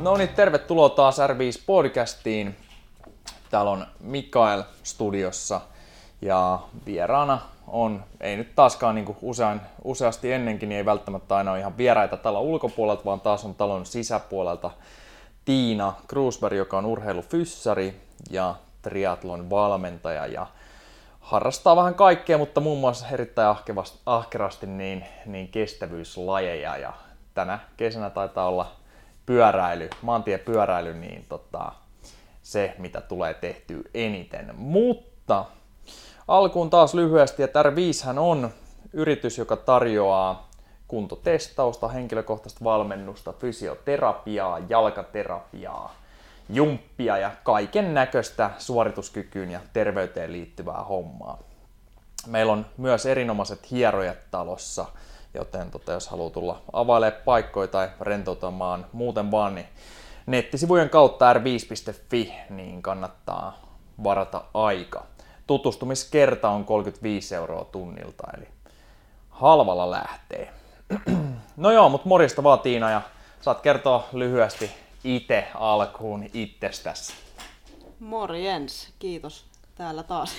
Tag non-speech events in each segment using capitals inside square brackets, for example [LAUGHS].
No niin, tervetuloa taas R5 Podcastiin. Täällä on Mikael studiossa ja vieraana on, ei nyt taaskaan niin kuin usein, useasti ennenkin, niin ei välttämättä aina ole ihan vieraita talon ulkopuolelta, vaan taas on talon sisäpuolelta Tiina Krusberg, joka on urheilufyssari ja triatlon valmentaja ja harrastaa vähän kaikkea, mutta muun muassa erittäin ahkerasti niin, niin kestävyyslajeja ja tänä kesänä taitaa olla pyöräily, maantiepyöräily, niin tota, se, mitä tulee tehtyä eniten. Mutta alkuun taas lyhyesti, että R5 on yritys, joka tarjoaa kuntotestausta, henkilökohtaista valmennusta, fysioterapiaa, jalkaterapiaa, jumppia ja kaiken näköistä suorituskykyyn ja terveyteen liittyvää hommaa. Meillä on myös erinomaiset hierojat talossa, joten tota, jos haluaa tulla availemaan paikkoja tai rentoutumaan muuten vaan, niin nettisivujen kautta r5.fi, niin kannattaa varata aika. Tutustumiskerta on 35 euroa tunnilta, eli halvalla lähtee. [CLEARS THROAT] No joo, mutta morjesta vaan Tiina ja saat kertoa lyhyesti itse alkuun itsestäsi. Morjens, kiitos täällä taas.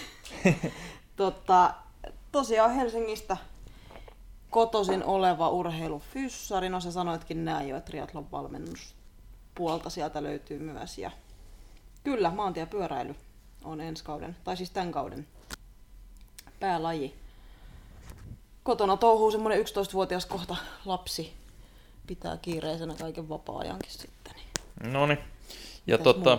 [LAUGHS] tota, tosiaan Helsingistä kotosin oleva urheilufyssari, no sä sanoitkin näin jo, että triathlon valmennuspuolta sieltä löytyy myös. Ja kyllä, maantiepyöräily on ensi kauden, tai siis tämän kauden päälaji. Kotona touhuu semmoinen 11-vuotias kohta lapsi. Pitää kiireisenä kaiken vapaa-ajankin sitten. Niin. No niin. Ja tota,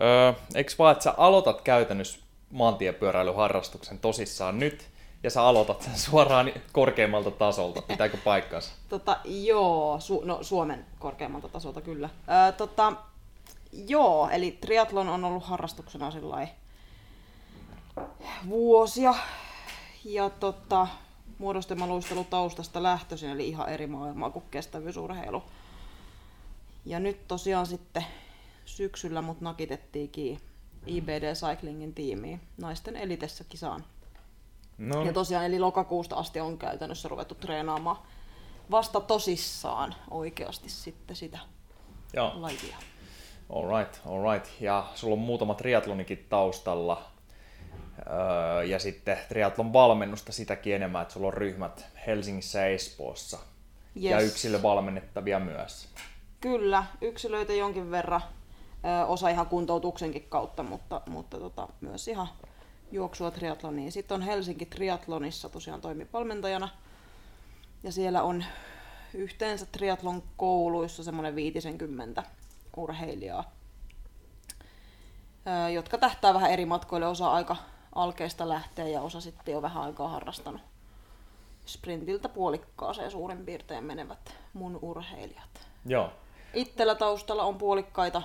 öö, eikö vaan, että sä aloitat käytännössä maantiepyöräilyharrastuksen tosissaan nyt, ja sä aloitat sen suoraan korkeammalta tasolta. Pitääkö paikkansa? [LAUGHS] Tota, joo, su- no, Suomen korkeammalta tasolta kyllä. Öö, tota, joo, eli triatlon on ollut harrastuksena vuosia. Ja tota, muodostelmaluistelu taustasta lähtöisin, eli ihan eri maailmaa kuin kestävyysurheilu. Ja nyt tosiaan sitten syksyllä mut nakitettiinkin IBD Cyclingin tiimiin naisten elitessä kisaan No. Ja tosiaan, eli lokakuusta asti on käytännössä ruvettu treenaamaan vasta tosissaan oikeasti sitten sitä Joo. lajia. Alright, alright. Ja sulla on muutama triatlonikin taustalla. Öö, ja sitten triatlon valmennusta sitäkin enemmän, että sulla on ryhmät Helsingissä ja Espoossa. Yes. Ja yksilövalmennettavia myös. Kyllä, yksilöitä jonkin verran. Öö, osa ihan kuntoutuksenkin kautta, mutta, mutta tota, myös ihan juoksua triatloniin. Sitten on Helsinki Triatlonissa tosiaan toimivalmentajana. Ja siellä on yhteensä triatlon kouluissa semmoinen 50 urheilijaa, jotka tähtää vähän eri matkoille. Osa aika alkeista lähtee ja osa sitten jo vähän aikaa harrastanut sprintiltä puolikkaaseen suurin piirtein menevät mun urheilijat. Joo. Itsellä taustalla on puolikkaita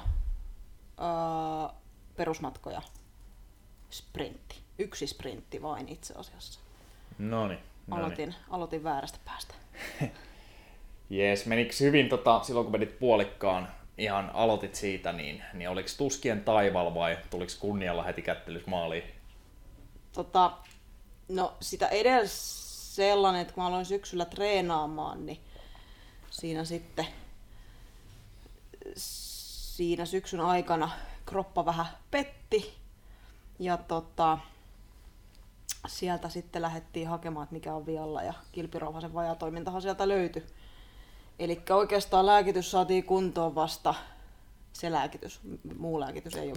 ää, perusmatkoja sprintti. Yksi sprintti vain itse asiassa. Noni, noni. Aloitin, aloitin väärästä päästä. [LAUGHS] Jees, menikö hyvin tota, silloin kun menit puolikkaan, ihan aloitit siitä, niin, niin oliko tuskien taival vai tuliko kunnialla heti kättelys maaliin? Tota, no sitä edes sellainen, että kun mä aloin syksyllä treenaamaan, niin siinä sitten siinä syksyn aikana kroppa vähän petti ja tota, sieltä sitten lähdettiin hakemaan, että mikä on vialla ja kilpirauhasen vajatoimintahan sieltä löytyi. Eli oikeastaan lääkitys saatiin kuntoon vasta se lääkitys, muu lääkitys ei ole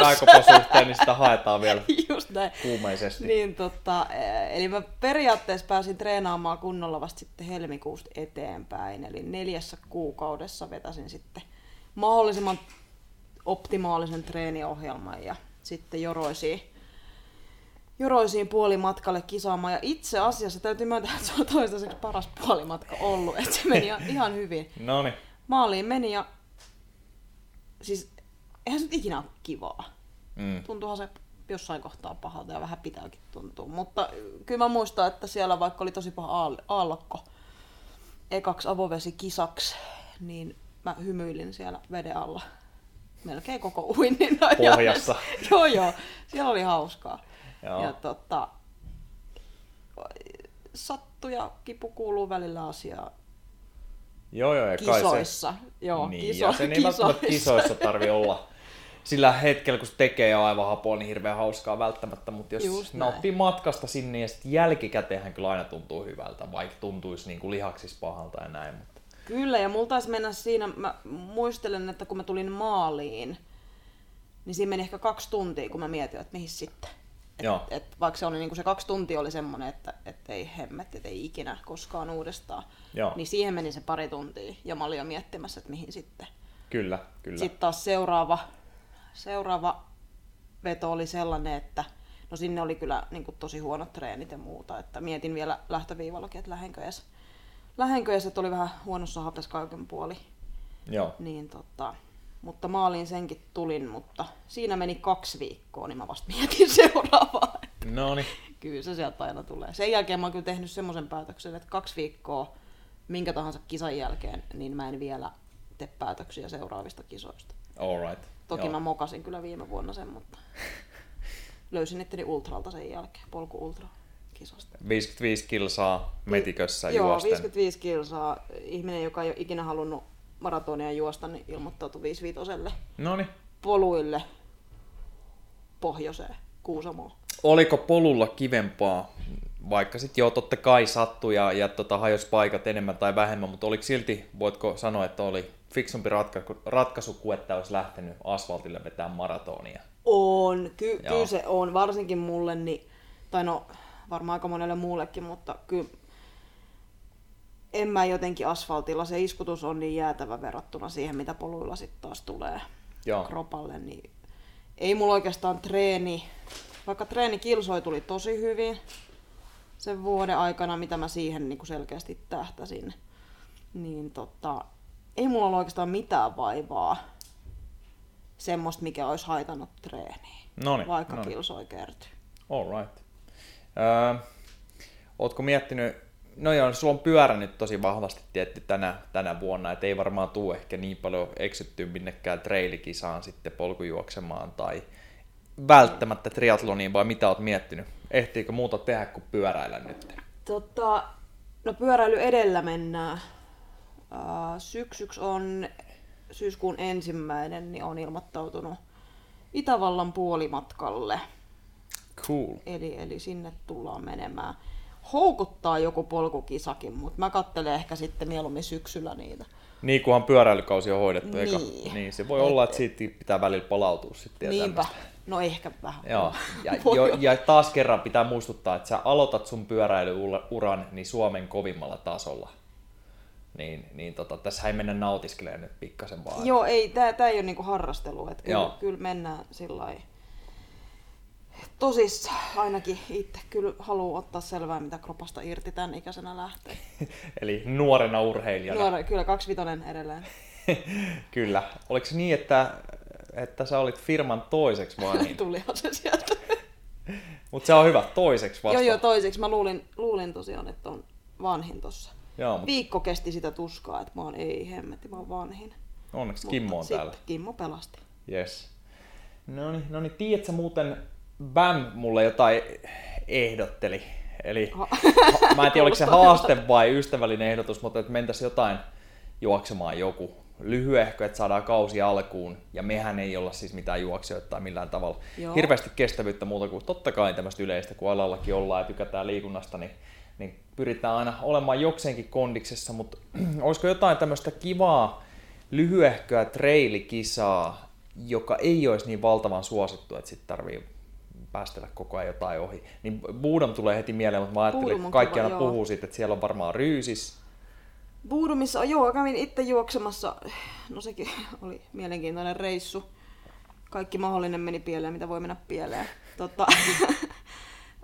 pääkopan suhteen, niin sitä haetaan vielä [LAUGHS] Just näin. kuumeisesti. Niin, tota, eh, eli mä periaatteessa pääsin treenaamaan kunnolla vasta sitten helmikuusta eteenpäin, eli neljässä kuukaudessa vetäsin sitten mahdollisimman optimaalisen treeniohjelman ja sitten joroisiin, joroisiin puolimatkalle kisaamaan. Ja itse asiassa täytyy myöntää, että se on toistaiseksi paras puolimatka ollut, että se meni ihan hyvin. [LAUGHS] Noniin. Maaliin meni ja siis eihän se nyt ikinä ole kivaa. Mm. Tuntuuhan se jossain kohtaa pahalta ja vähän pitääkin tuntua. Mutta kyllä mä muistan, että siellä vaikka oli tosi paha aallokko ekaksi avovesikisaksi, niin mä hymyilin siellä veden alla melkein koko uinnin ajan. Pohjassa. [LAUGHS] joo, joo. Siellä oli hauskaa. Joo. Ja tota, sattu ja kipu kuuluu välillä asiaa. Joo, joo, ja kai se... kisoissa. Joo, niin, kiso, ja sen ei välttämättä kisoissa. kisoissa tarvi [LAUGHS] olla sillä hetkellä, kun se tekee jo aivan hapoa, niin hirveän hauskaa välttämättä, mutta jos Just näin. nauttii matkasta sinne ja sitten jälkikäteenhän kyllä aina tuntuu hyvältä, vaikka tuntuisi niin kuin lihaksis pahalta ja näin. Mutta... Kyllä, ja mulla taisi mennä siinä, mä muistelen, että kun mä tulin maaliin, niin siinä meni ehkä kaksi tuntia, kun mä mietin, että mihin sitten. Et, Joo. et, vaikka se, oli, niin se kaksi tuntia oli semmoinen, että et ei hemmetti, että ei ikinä koskaan uudestaan. Joo. Niin siihen meni se pari tuntia, ja mä olin jo miettimässä, että mihin sitten. Kyllä, kyllä. Sitten taas seuraava, seuraava veto oli sellainen, että no sinne oli kyllä niin kuin tosi huonot treenit ja muuta, että mietin vielä lähtöviivallakin, että lähenkö edes, lähenkö edes, että oli vähän huonossa hapessa kaiken puoli. Joo. Niin tota, mutta maaliin senkin tulin, mutta siinä meni kaksi viikkoa, niin mä vasta mietin [LAUGHS] seuraavaa. No niin. Kyllä se sieltä aina tulee. Sen jälkeen mä oon kyllä tehnyt semmoisen päätöksen, että kaksi viikkoa minkä tahansa kisan jälkeen, niin mä en vielä tee päätöksiä seuraavista kisoista. Alright. Toki Joo. mä mokasin kyllä viime vuonna sen, mutta [LAUGHS] löysin itteni ultralta sen jälkeen, polku ultra kisasta. 55 kilsaa metikössä Joo, juosten. 55 kilsaa. Ihminen, joka ei ole ikinä halunnut maratonia juosta, niin ilmoittautui 55 No niin. poluille pohjoiseen, Kuusamoon. Oliko polulla kivempaa, vaikka sitten joo totta kai sattui ja, ja tota, hajos paikat enemmän tai vähemmän, mutta oliko silti, voitko sanoa, että oli fiksumpi ratkaisu, ratkaisu kuin että olisi lähtenyt asfaltille vetää maratonia? On, ky- Joo. kyllä se on, varsinkin mulle, niin, tai no varmaan aika monelle muullekin, mutta kyllä en mä jotenkin asfaltilla, se iskutus on niin jäätävä verrattuna siihen, mitä poluilla sitten taas tulee Joo. kropalle, niin ei mulla oikeastaan treeni, vaikka treeni kilsoi tuli tosi hyvin sen vuoden aikana, mitä mä siihen niin selkeästi tähtäsin, niin tota, ei mulla ollut oikeastaan mitään vaivaa semmoista, mikä olisi haitannut treeniä, Noniin, vaikka noniin. kilsoi kertyy. All right. Öö, ootko miettinyt, no joo, sulla on pyörä nyt tosi vahvasti tietty tänä, tänä vuonna, että ei varmaan tuu ehkä niin paljon eksyttyä minnekään trailikisaan sitten polkujuoksemaan tai välttämättä triatloniin, vai mitä oot miettinyt? Ehtiikö muuta tehdä kuin pyöräillä nyt? Tota, no pyöräily edellä mennään. Syksyksi on syyskuun ensimmäinen, niin on ilmoittautunut Itävallan puolimatkalle. Cool. Eli, eli sinne tullaan menemään. Houkuttaa joku polkukisakin, mutta mä kattelen ehkä sitten mieluummin syksyllä niitä. Niin, kunhan pyöräilykausi on hoidettu. Eikä, Niin. niin se voi olla, että siitä pitää välillä palautua sitten. Niinpä. tämmöistä. No ehkä vähän. Joo, [LAUGHS] ja, jo, ja taas kerran pitää muistuttaa, että sä aloitat sun pyöräilyuran niin Suomen kovimmalla tasolla. Niin, niin tota, tässä ei mennä nautiskelemaan nyt pikkasen vaan. Joo, ei, tää, tää ei ole niinku harrastelu, että kyllä, kyllä mennään sillä lailla tosissaan ainakin itse kyllä haluaa ottaa selvää, mitä kropasta irti tämän ikäisenä lähtee. [LAUGHS] Eli nuorena urheilijana. Nuora, kyllä kaksivitonen edelleen. [LAUGHS] Kyllä. Oliko se niin, että, että sä olit firman toiseksi vaan [LAUGHS] niin? Tulihan se sieltä. Mutta se on hyvä, toiseksi vasta. joo, joo, toiseksi. Mä luulin, luulin tosiaan, että on vanhin tossa. Joo, mut Viikko kesti sitä tuskaa, että mä oon ei hemmetti, mä oon vanhin. onneksi Kimmo on täällä. Kimmo pelasti. Yes. No niin, no niin, tiedätkö muuten, Bam mulle jotain ehdotteli. Eli Ha- ha- mä en tiedä, oliko se haaste vai ystävällinen ehdotus, mutta että mentäisiin jotain juoksemaan joku lyhyehkö, että saadaan kausi alkuun. Ja mehän ei olla siis mitään juoksijoita tai millään tavalla. Joo. Hirveästi kestävyyttä muuta kuin totta kai tämmöistä yleistä, kun alallakin ollaan ja tykätään liikunnasta, niin, niin pyritään aina olemaan jokseenkin kondiksessa, mutta [CLEARS THROAT] olisiko jotain tämmöistä kivaa lyhyehköä trailikisaa, joka ei olisi niin valtavan suosittu, että sitten tarvii päästellä koko ajan jotain ohi. Niin Budam tulee heti mieleen, mutta mä ajattelin, että kaikki aina puhuu siitä, että siellä on varmaan ryysis. Buudumissa, joo, kävin itse juoksemassa. No sekin [LAUGHS] oli mielenkiintoinen reissu. Kaikki mahdollinen meni pieleen, mitä voi mennä pieleen. [LAUGHS]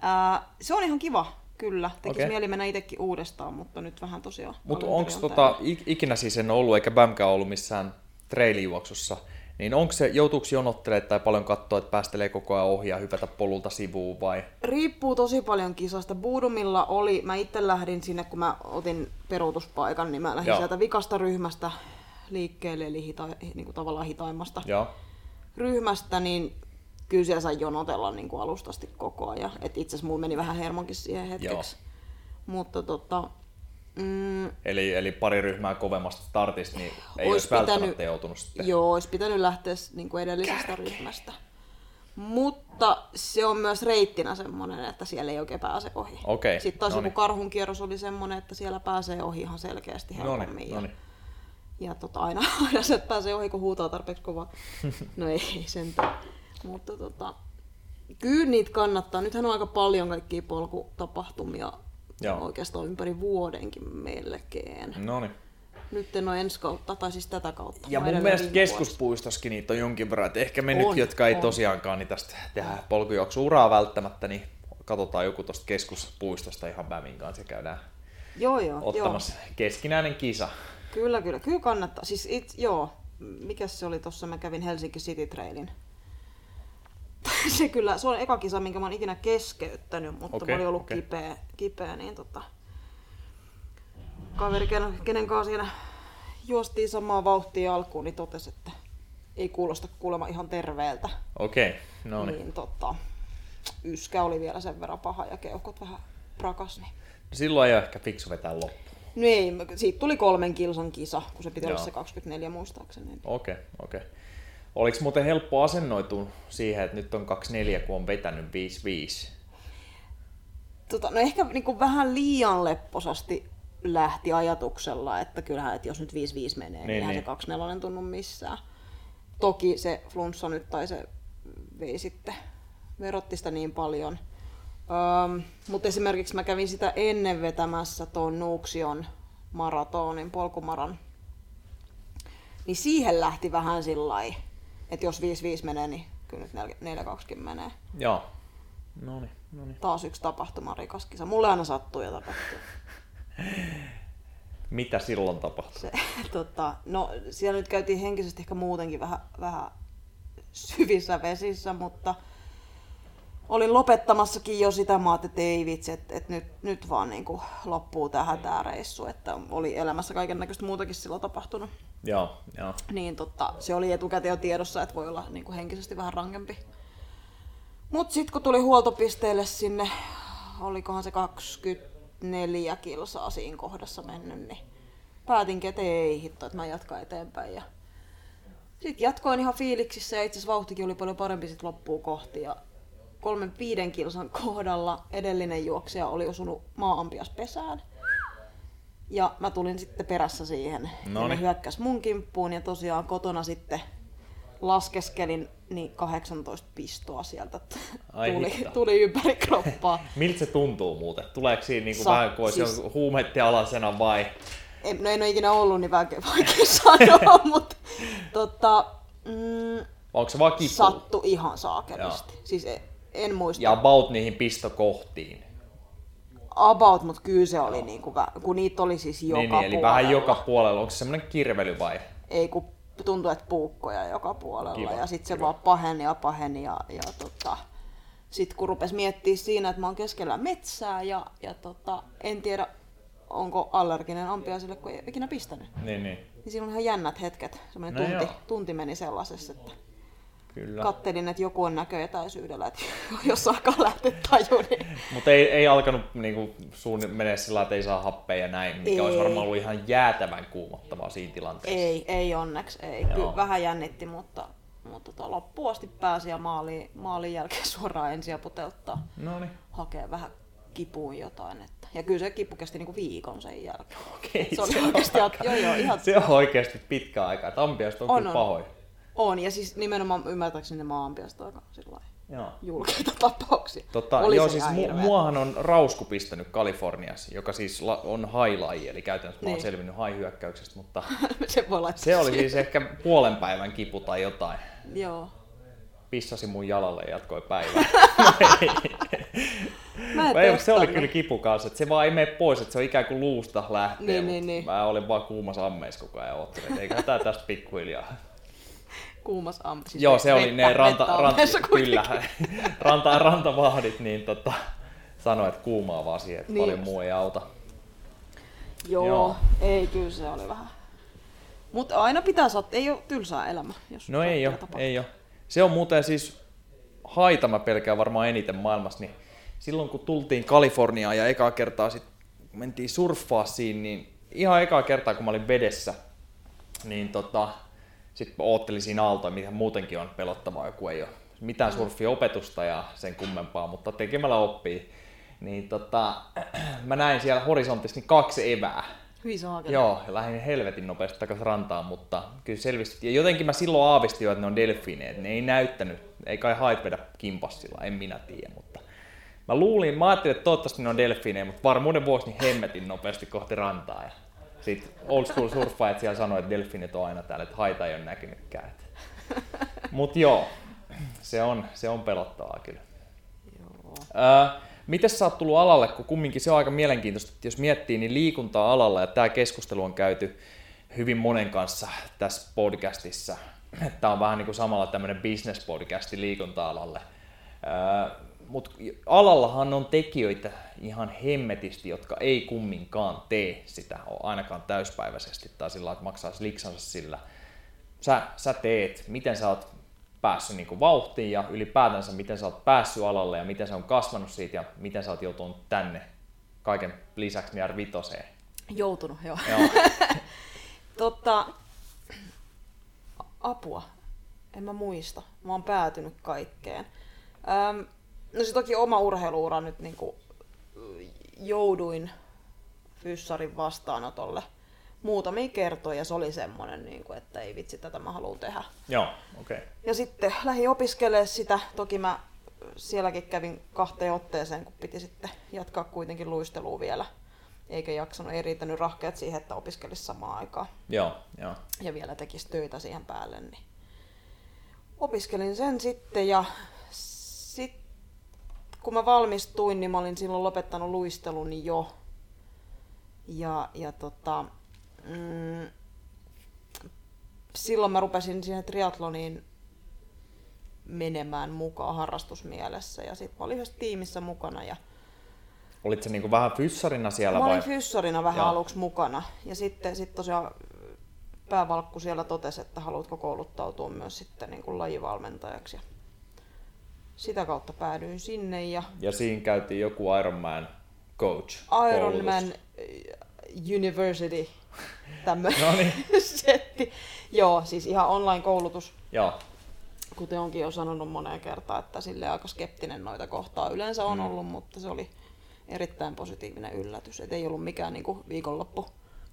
Ää, se on ihan kiva, kyllä. Tekisi okay. mieli mennä itsekin uudestaan, mutta nyt vähän tosiaan. Mutta onko on tota, ikinä siis en ollut, eikä Bämkään ollut missään trailijuoksussa, niin onko se, joutuuko jonottelemaan tai paljon katsoa, että päästelee koko ajan ohi ja hypätä polulta sivuun vai? Riippuu tosi paljon kisasta. Buudumilla oli, mä itse lähdin sinne, kun mä otin peruutuspaikan, niin mä lähdin Joo. sieltä vikasta ryhmästä liikkeelle, eli hita, niin kuin tavallaan hitaimmasta Joo. ryhmästä, niin kyllä siellä sai jonotella niin kuin alustasti koko ajan. Et itse asiassa mulla meni vähän hermonkin siihen hetkeksi. Mutta tota, Mm, Eli, eli pari ryhmää kovemmasta startista, niin ei Ois olisi välttämättä pitänyt- joutunut sitten. Joo, olisi pitänyt lähteä niin kuin edellisestä ryhmästä. Mutta se on myös reittinä semmoinen, että siellä ei oikein pääse ohi. Okei, Sitten taas noniin. joku karhun kierros oli semmoinen, että siellä pääsee ohi ihan selkeästi helpommin. niin, ja, ja tota, aina, [LAUGHS] aina se pääsee ohi, kun huutaa tarpeeksi kovaa. [LAUGHS] No ei sentään. Mutta tota, kyllä niitä kannattaa. Nythän on aika paljon kaikkia polkutapahtumia Joo. oikeastaan ympäri vuodenkin melkein. No niin. Nyt en ole ensi kautta, tai siis tätä kautta. Ja mun mielestä keskuspuistossakin niitä on jonkin verran. että ehkä me On, nyt, jotka ei on. tosiaankaan niin tästä tehdä polkujuoksu-uraa välttämättä, niin katsotaan joku tuosta keskuspuistosta ihan Bämin kanssa ja käydään Joo, joo. ottamassa keskinäinen kisa. Joo. Kyllä, kyllä. Kyllä kannattaa. Siis it, joo. Mikäs se oli tossa? Mä kävin Helsinki City Trailin. [LAUGHS] se kyllä, se on eka kisa, minkä mä oon ikinä keskeyttänyt, mutta Okei, mä olin ollut okei. kipeä, kipeä, niin tota... Kaveri, ken- kenen kanssa siinä juostiin samaa vauhtia alkuun, niin totesi, että ei kuulosta kuulemma ihan terveeltä. Okei, no niin. Niin tota, yskä oli vielä sen verran paha ja keuhkot vähän prakas, niin Silloin ei ole ehkä fiksu vetää loppu. No ei, mä- siitä tuli kolmen kilsan kisa, kun se piti olla Joo. se 24 muistaakseni. Okei, okei. Oliko muuten helppo asennoitua siihen, että nyt on 24, kun on vetänyt 55? Tota, no ehkä niin kuin vähän liian lepposasti lähti ajatuksella, että kyllähän, että jos nyt 5-5 menee, niin, Niin, eihän niin. se 24 tunnu missään. Toki se flunssa nyt tai se vei sitten, verotti sitä niin paljon. Öm, mutta esimerkiksi mä kävin sitä ennen vetämässä tuon Nuuksion maratonin, polkumaran. Niin siihen lähti vähän sillä lailla, että jos 5-5 menee, niin kyllä nyt 4-20 menee. Joo. No niin, no niin. Taas yksi tapahtumarikas kisa. Mulle aina sattuu ja tapahtuu. [LAUGHS] Mitä silloin tapahtui? Se, [LAUGHS] tota, no, siellä nyt käytiin henkisesti ehkä muutenkin vähän, vähän syvissä vesissä, mutta olin lopettamassakin jo sitä, mä että ei vitsi, että, että nyt, nyt vaan niin kuin loppuu tähän tämä reissu, että oli elämässä kaiken näköistä muutakin silloin tapahtunut. Joo, joo. Niin tota, se oli etukäteen jo tiedossa, että voi olla niin kuin henkisesti vähän rankempi. Mutta sitten kun tuli huoltopisteelle sinne, olikohan se 24 kilsaa siinä kohdassa mennyt, niin päätinkin, että ei hitto, että mä jatkan eteenpäin. Ja sitten jatkoin ihan fiiliksissä ja itse asiassa vauhtikin oli paljon parempi sit loppuun kohti. Ja kolmen viiden kilsan kohdalla edellinen juoksija oli osunut maaampias pesään. Ja mä tulin sitten perässä siihen. Ja ne Noniin. hyökkäs mun kimppuun ja tosiaan kotona sitten laskeskelin niin 18 pistoa sieltä. Ai tuli, hitto. tuli ympäri kroppaa. [LAUGHS] Miltä se tuntuu muuten? Tuleeko siinä niinku Sa- vähän kuin siis- huumeiden alasena vai? Ei, no en ole ikinä ollut, niin vaikea, vaikea [LAUGHS] sanoa, [LAUGHS] mutta tota, mm, Onko se vaan kipu? sattu ihan saakelisti. Siis en, en muista Ja about niihin pistokohtiin. about, mutta kyllä se oli niinku, vä- kun niitä oli siis joka niin, niin, eli puolella. vähän joka puolella. Onko se semmoinen kirvely vai? Ei kun tuntui, että puukkoja joka puolella. Kiva, ja sitten se vaan paheni ja paheni. Ja, ja tota, sitten kun rupesi miettimään siinä, että mä oon keskellä metsää ja, ja tota, en tiedä, onko allerginen ampiaisille, kun ei ole ikinä pistänyt. Niin, niin. Niin siinä on ihan jännät hetket. Semmoinen No tunti, joo. tunti meni sellaisessa, että Kyllä. kattelin, että joku on näköetäisyydellä, että [LAUGHS] jos alkaa lähteä taju, niin Mutta ei, ei alkanut niinku suun menee sillä, että ei saa happea ja näin, mikä Ei. olisi varmaan ollut ihan jäätävän kuumottavaa siinä tilanteessa. ei, ei onneksi, ei. Joo. Kyllä vähän jännitti, mutta, mutta tota, loppuun asti pääsi ja maaliin, maalin jälkeen [LAUGHS] suoraan ensiaputelttaa No niin. hakee vähän kipuun jotain. Että. Ja kyllä se kipu kesti niinku viikon sen jälkeen. Okei, Se oli on oikeasti, aika- joo, joo, ihan Se on oikeasti pitkä aika. että Ampiasta on, On, kyllä pahoin. On. Ja siis nimenomaan ymmärtääkseni ne maanpiasta aika julkeita tapauksia. Tota, Oli joo, siis mu- muahan on rausku pistänyt Kaliforniassa, joka siis la- on hailaji, eli käytännössä mä oon Niin. selvinnyt haihyökkäyksestä, mutta [LAUGHS] se voi se oli siis ehkä puolen päivän kipu tai jotain. Joo. Pissasi mun jalalle ja jatkoi päivää. [LAUGHS] Mä en Ei, se oli kyllä kipu kanssa, että se vaan ei mene pois, että se on ikään kuin luusta lähtee, Niin, niin, niin. mä olin vaan kuumassa ammeissa koko ajan että eikä tää tästä pikkuhiljaa. Kuumas ampi. Siis Joo, se oli ne ranta, ranta, kyllä, [LAUGHS] ranta, rantavahdit, niin tota, sanoi, että kuumaa vaan siihen, että Niin. paljon muu ei auta. Joo, Joo. ei kyllä se oli vähän. Mutta aina pitää saada, ei ole tylsää elämä. Jos No ei ole, tapahtuu. ei ole. Se on muuten siis haita mä pelkään varmaan eniten maailmassa, niin silloin kun tultiin Kaliforniaan ja ekaa kertaa sit mentiin surffaa siinä, niin ihan ekaa kertaa kun mä olin vedessä, niin tota, sitten oottelin siinä aaltoa, mitä muutenkin on pelottavaa, joku ei ole mitään surfiopetusta ja sen kummempaa, mutta tekemällä oppii. Niin tota, [CLEARS THROAT] mä näin siellä horisontissa niin kaksi evää. Hyi saakeli. Joo, ja lähdin helvetin nopeasti takaisin rantaan, mutta kyllä selvisti. Ja jotenkin mä silloin aavistin jo, että ne on delfiineet. Ne ei näyttänyt, ei kai hait vedä kimpassilla, en minä tiedä, mutta mä luulin, mä ajattelin, että toivottavasti ne on delfiineja, mutta varmuuden vuosi niin hemmetin nopeasti kohti rantaa. Ja sitten old school surffaajat siellä sanoi, että delfiinit on aina täällä, että haita ei ole näkynytkään. [LAUGHS] Mutta joo, se on, se on pelottavaa kyllä. Joo. Öö, Miten sä oot tullut alalle, kun kumminkin se on aika mielenkiintoista, että jos miettii, niin liikuntaa alalla, ja tämä keskustelu on käyty hyvin monen kanssa tässä podcastissa. Tämä on vähän niin kuin samalla tämmöinen business-podcasti liikunta-alalle. Öö, Mutta alallahan on tekijöitä ihan hemmetisti, jotka ei kumminkaan tee sitä ainakaan täyspäiväisesti tai sillä että maksaa liksansa sillä. Sä, sä teet, miten sä oot päässyt niin kuin vauhtiin ja ylipäätänsä miten sä oot päässyt alalle ja miten se on kasvanut siitä ja miten sä oot joutunut tänne kaiken lisäksi niin vitoseen. Joutunut, joo. Joo. [LAUGHS] Totta, apua. En mä muista. Mä oon päätynyt kaikkeen. Öm, no se toki oma urheiluura nyt niinku, jouduin fyssarin vastaanotolle muutamia kertoja ja se oli semmonen, niinku, että ei vitsi, tätä mä haluan tehdä. Joo, okei. Okay. Ja sitten lähdin opiskelemaan sitä. Toki mä sielläkin kävin kahteen otteeseen, kun piti sitten jatkaa kuitenkin luistelua vielä. Eikä jaksanut, ei riittänyt rahkeet siihen, että opiskelisi samaan aikaan. Joo, joo. Ja vielä tekisi töitä siihen päälle. Niin opiskelin sen sitten ja kun mä valmistuin, niin mä olin silloin lopettanut luistelun jo. Ja, ja tota, mm, silloin mä rupesin siihen triatloniin menemään mukaan harrastusmielessä ja sitten mä olin yhdessä tiimissä mukana ja Olit se niinku vähän fyssarina siellä mä vai? olin fyssarina vähän Joo. aluksi mukana ja sitten sit tosiaan päävalkku siellä totesi, että haluatko kouluttautua myös sitten niin kuin lajivalmentajaksi ja sitä kautta päädyin sinne ja Ja siinä käytiin joku Ironman coach. Ironman äh, University [LAUGHS] tämmöinen No niin. [LAUGHS] setti. Joo, siis ihan online-koulutus, Joo, kuten onkin jo sanonut moneen kertaan, että sille aika skeptinen noita kohtaa yleensä on Mm. ollut, mutta se oli erittäin positiivinen yllätys. Et ei ollut mikään niinku viikonloppu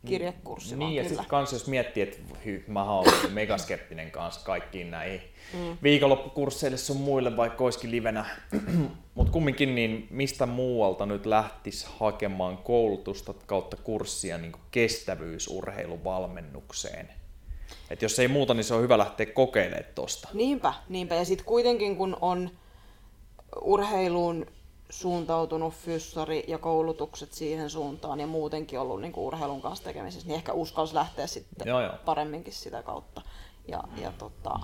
kirjekurssi, vaan Niin, ja sitten kans jos miettii, että hy, mä oon megaskeptinen kanssa kaikkiin näihin mm. viikonloppukursseille sun muille, vaikka olisikin livenä. [CLEARS THROAT] Mutta kumminkin, niin mistä muualta nyt lähtis hakemaan koulutusta kautta kurssia niin kestävyysurheiluvalmennukseen? Et jos ei muuta, niin se on hyvä lähteä kokeilemaan tosta. Niinpä, niinpä. Ja sitten kuitenkin kun on urheiluun suuntautunut fyssari ja koulutukset siihen suuntaan ja muutenkin ollut niin urheilun kanssa tekemisissä, niin ehkä uskalsi lähteä sitten Joo, joo. paremminkin sitä kautta. Ja, ja tota,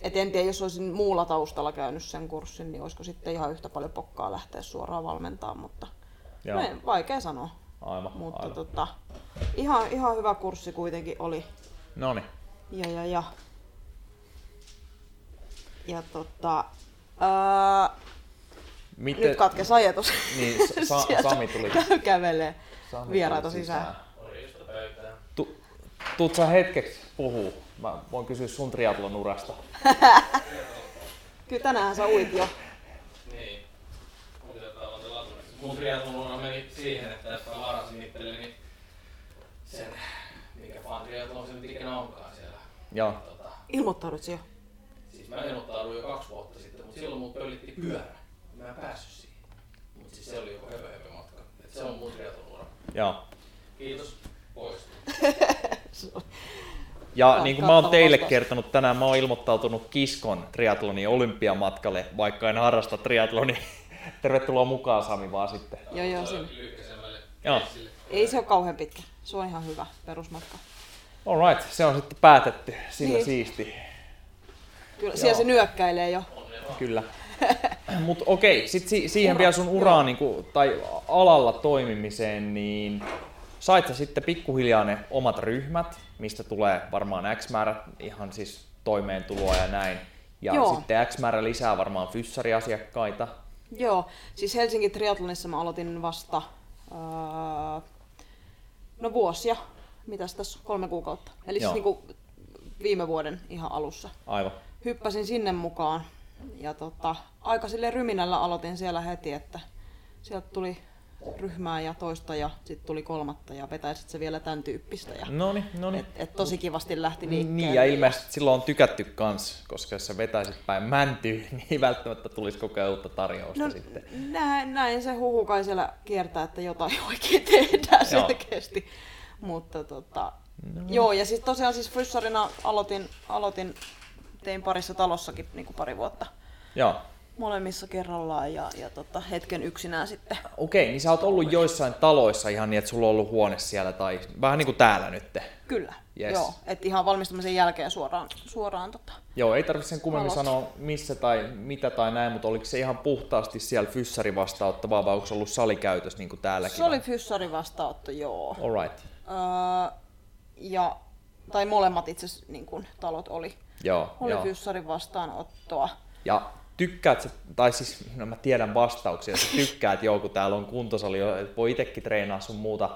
et en tiedä, jos olisin muulla taustalla käynyt sen kurssin, niin olisiko sitten ihan yhtä paljon pokkaa lähteä suoraan valmentaa, mutta Joo. no, ei- vaikea sanoa. Aivan, Mutta aivan. tota, ihan, ihan hyvä kurssi kuitenkin oli. Noniin. Ja, ja, ja. Ja tota, ää, Miten, nyt katkesi ajatus. Niin, [LAUGHS] Sa- Sami tuli. käy- [LAUGHS] kävelee Sami vieraita tuli sisään. Tu, tuut sä hetkeksi puhuu? Mä voin kysyä sun triatlon urasta. [LAUGHS] Kyllä tänään sä uit jo. Niin. Mun triathlonuna meni siihen, että jos mä varasin itselleni sen, mikä fan triathlon se nyt ikinä onkaan siellä. Joo. Tota, Ilmoittaudut jo. siis mä ilmoittauduin jo kaksi vuotta sitten, mutta silloin mut pöllitti pyörä. Mä en päässyt siihen. Mut siis se oli joku höpö höpö matka. Et se on mun triathlonura. Joo. Kiitos. Pois. [LAUGHS] Ja Ah, niin kuin mä oon teille vastaus. kertonut, tänään mä oon ilmoittautunut Kiskon triatlonin olympiamatkalle, vaikka en harrasta triatlonia. [LAUGHS] Tervetuloa mukaan Sami vaan sitten. Joo, joo, sinne. Joo. Ei se ole kauhean pitkä. Se on ihan hyvä perusmatka. Alright, se on sitten päätetty. Sillä Niin. siisti. Kyllä, siellä se nyökkäilee jo. Kyllä. [LAUGHS] Mutta okei, sitten si- siihen Ura, vielä sun uraan niinku, tai alalla toimimiseen, niin sait sä sitten pikkuhiljaa ne omat ryhmät, mistä tulee varmaan X määrä ihan siis toimeentuloa ja näin. Ja Joo. sitten X määrä lisää varmaan fyssariasiakkaita. Joo, siis Helsingin triathlonissa mä aloitin vasta ää, No vuosia. Mitäs tässä kolme kuukautta. Eli Joo. siis niinku viime vuoden ihan alussa. Aivan. Hyppäsin sinne mukaan ja tota, aika sille ryminällä aloitin siellä heti, että sieltä tuli ryhmää ja toista ja sitten tuli kolmatta ja vetäisit se vielä tämän tyyppistä. Ja, No niin, no niin. et, et tosi kivasti lähti liikkeelle. Niin, ja ilmeisesti silloin on tykätty kans, koska jos sä vetäisit päin mäntyy, [LAUGHS] niin välttämättä tulisi koko ajan uutta tarjousta No sitten. näin, näin se huhu kai siellä kiertää, että jotain [LAUGHS] oikein tehdään Joo. selkeästi. Mutta tota, no. joo, ja siis tosiaan siis fyssarina aloitin, aloitin, tein parissa talossakin niin kuin pari vuotta Joo. molemmissa kerrallaan ja, ja tota, hetken yksinään sitten. Okei, niin sä oot ollut joissain taloissa ihan niin, että sulla on ollut huone siellä tai vähän niin kuin täällä nyt. Kyllä, Yes. joo, että ihan valmistumisen jälkeen suoraan, suoraan tota. Joo, ei tarvitse sen kummemmin sanoa missä tai mitä tai näin, mutta oliko se ihan puhtaasti siellä fyssari vastaanottavaa vai onko se ollut salikäytös niin kuin täälläkin? Se oli fyssarin vastaanotto, joo. Alright. Öö, ja, tai molemmat itse asiassa niin kuin, talot oli, Joo, oli joo. fyssarin vastaanottoa. Ja tykkäät sä, tai siis, no mä tiedän vastauksia, sä tykkäät joku, täällä on kuntosali, että voi itsekin treenaa sun muuta,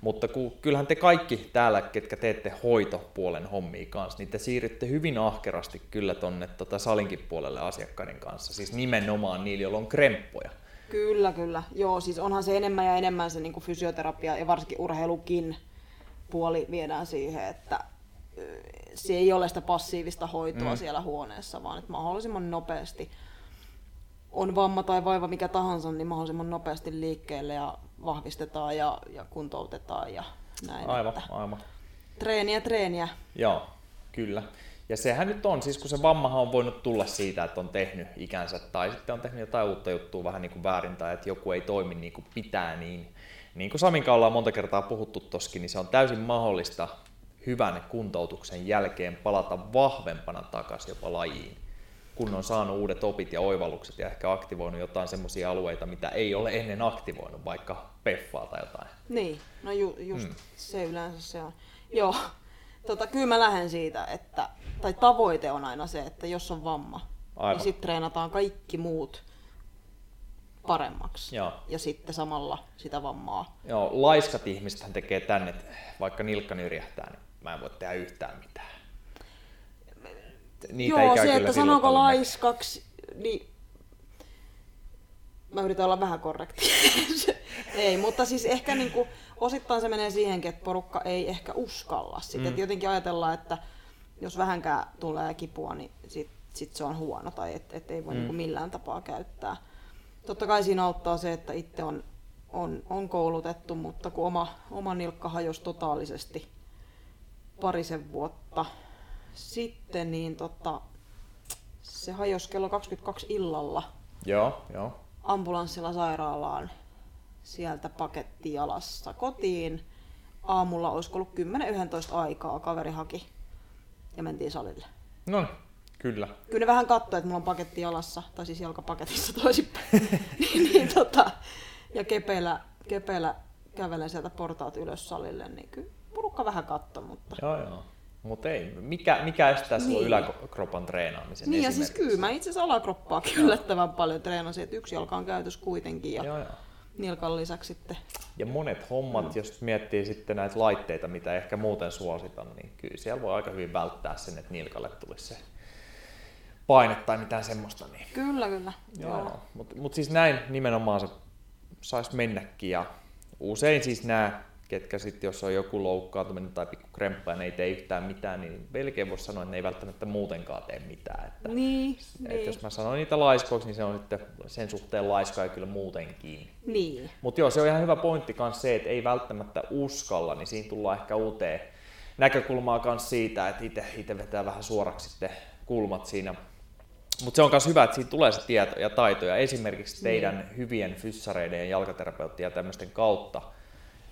mutta ku, kyllähän te kaikki täällä, ketkä teette hoitopuolen hommia kanssa, niin te siirrytte hyvin ahkerasti kyllä tonne tota salinkin puolelle asiakkaiden kanssa, siis nimenomaan niillä, joilla on kremppoja. Kyllä, kyllä. Joo, siis onhan se enemmän ja enemmän se niin fysioterapia ja varsinkin urheilukin puoli viedään siihen, että se ei ole sitä passiivista hoitoa mm. siellä huoneessa, vaan että mahdollisimman nopeasti on vamma tai vaiva mikä tahansa, niin mahdollisimman nopeasti liikkeelle ja vahvistetaan ja, ja kuntoutetaan ja näin. Aivan, Että aivan. treeniä, treeniä. Joo, kyllä. Ja sehän nyt on, siis kun se vammahan on voinut tulla siitä, että on tehnyt ikänsä tai sitten on tehnyt jotain uutta juttua vähän niin kuin väärin tai että joku ei toimi niin kuin pitää, niin niin kuin Samin kanssa ollaan monta kertaa puhuttu toskin, niin se on täysin mahdollista hyvän kuntoutuksen jälkeen palata vahvempana takaisin jopa lajiin, kun on saanut uudet opit ja oivallukset ja ehkä aktivoinut jotain semmoisia alueita, mitä ei ole ennen aktivoinut, vaikka peffaa tai jotain. Niin, no ju, just mm. se yleensä se on. Joo, tota, kyllä mä lähden siitä, että, tai tavoite on aina se, että jos on vamma, Aivan. niin sitten treenataan kaikki muut paremmaksi. Joo. Ja sitten samalla sitä vammaa. Joo, laiskat ihmisethän tekee tänne, vaikka nilkka nyrjähtää, niin mä en voi tehdä yhtään mitään. Niitä Joo, se, että sanooko laiskaksi, niin mä yritän olla vähän korrekti. [LAUGHS] ei, mutta siis ehkä niinku, osittain se menee siihenkin, että porukka ei ehkä uskalla sitä. Mm. Et jotenkin ajatellaan, että jos vähänkään tulee kipua, niin sit, sit se on huono tai että et ei voi mm. niinku millään tapaa käyttää. Totta kai siinä auttaa se, että itse on, on, on koulutettu, mutta kun oma, oma nilkka hajosi totaalisesti parisen vuotta sitten, niin tota, se hajosi kello 22 illalla Joo, joo. ambulanssilla sairaalaan sieltä paketti jalassa kotiin. Aamulla olisiko ollut 10-11 aikaa, kaveri haki ja mentiin salille. No niin, kyllä. Kyllä ne vähän katsoi, että mulla on paketti jalassa, tai siis jalkapaketissa toisinpäin. [LAUGHS] niin, niin, tota, ja kepeillä, kepeillä kävelen sieltä portaat ylös salille, niin kyllä porukka vähän katsoi, mutta... Joo, joo. Mutta ei, mikä, mikä estää niin. Niin. yläkropan treenaamisen Niin ja siis kyllä mä itse asiassa alakroppaa yllättävän paljon treenasin, että yksi jalka on käytössä kuitenkin ja Joo, joo. nilkan lisäksi sitten Ja monet hommat, Mm. jos miettii sitten näitä laitteita, mitä ehkä muuten suositan, niin kyllä siellä voi aika hyvin välttää sen, että nilkalle tulisi se paine tai mitään semmoista. Niin. Kyllä, kyllä. Joo, joo. Mutta mut siis näin nimenomaan se saisi mennäkin ja usein siis nämä, ketkä sitten jos on joku loukkaantuminen tai pikku kremppa ja ne ei tee yhtään mitään, niin melkein voisi sanoa, että ne ei välttämättä muutenkaan tee mitään. Että, Niin, että niin. jos mä sanon niitä laiskoiksi, niin se on sitten sen suhteen laiskaa kyllä muutenkin. niin. Mutta joo, se on ihan hyvä pointti myös se, että ei välttämättä uskalla, niin siinä tullaan ehkä uuteen näkökulmaa myös siitä, että itse vetää vähän suoraksi sitten kulmat siinä. Mutta se on myös hyvä, että siitä tulee se tieto ja taito ja esimerkiksi teidän hyvien fyssareiden ja jalkaterapeuttien ja tämmöisten kautta,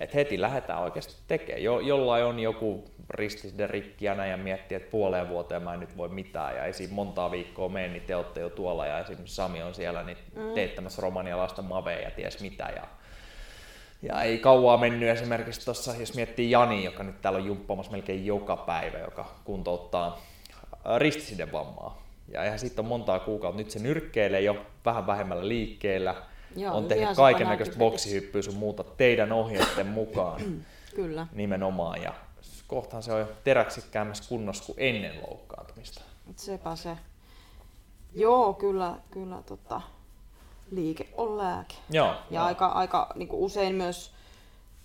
että heti lähdetään oikeasti tekemään. Jo, jollain on joku ristiside rikki ja näin ja miettii, että puoleen vuoteen mä en nyt voi mitään ja siinä montaa viikkoa mene, niin te olette jo tuolla ja esimerkiksi Sami on siellä niin teettämässä romanialaista mavea ja ties mitä ja ja ei kauaa mennyt esimerkiksi tuossa, jos miettii Jani, joka nyt täällä on jumppaamassa melkein joka päivä, joka kuntouttaa ää, ristisidevammaa. Ja eihän siitä on montaa kuukautta. Nyt se nyrkkeilee jo vähän vähemmällä liikkeellä. Joo, on tehnyt kaiken näköistä boksihyppyä sun muuta teidän ohjeiden mukaan. Kyllä. nimenomaan. Ja kohtaan se on jo teräksikkäämmässä kunnossa kuin ennen loukkaantumista. Sepä se. Joo, kyllä, kyllä tota, liike on lääke. Joo, Ja joo. aika, aika niin kuin usein myös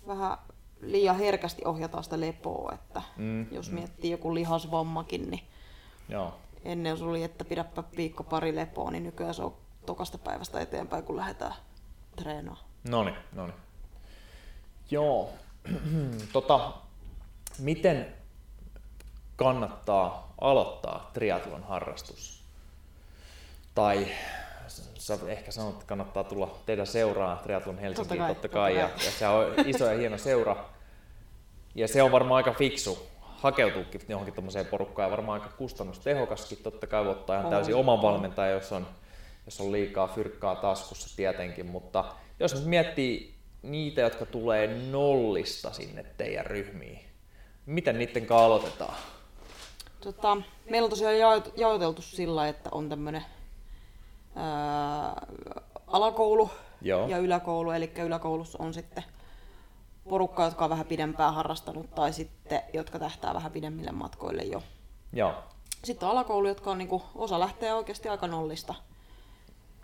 vähän liian herkästi ohjataan sitä lepoa, että Mm, mm, jos miettii joku lihasvammakin, niin joo. ennen jos oli, että pidäpä viikko pari lepoa, niin nykyään se on tokasta päivästä eteenpäin, kun lähdetään treenaamaan. Noni, noni. Joo. [CLEARS THROAT] tota, miten kannattaa aloittaa triathlon harrastus? Tai sä ehkä sanot, että kannattaa tulla teidän seuraa Triathlon Helsinkiin Totta kai, totta kai. totta Ja, kai. ja, se on iso ja hieno seura. Ja se on varmaan aika fiksu hakeutuukin johonkin tuommoiseen porukkaan ja varmaan aika kustannustehokaskin. Totta kai voi ottaa ihan täysin oman valmentajan, jos on, jos on liikaa fyrkkaa taskussa tietenkin. Mutta jos nyt miettii niitä, jotka tulee nollista sinne teidän ryhmiin, miten niiden kanssa aloitetaan? Tota, meillä on tosiaan jaot- jaoteltu sillä, että on tämmöinen alakoulu Joo. ja yläkoulu. Eli yläkoulussa on sitten porukka, jotka on vähän pidempään harrastanut tai sitten, jotka tähtää vähän pidemmille matkoille jo. Joo, Sitten on alakoulu, jotka on niinku, osa lähtee oikeasti aika nollista.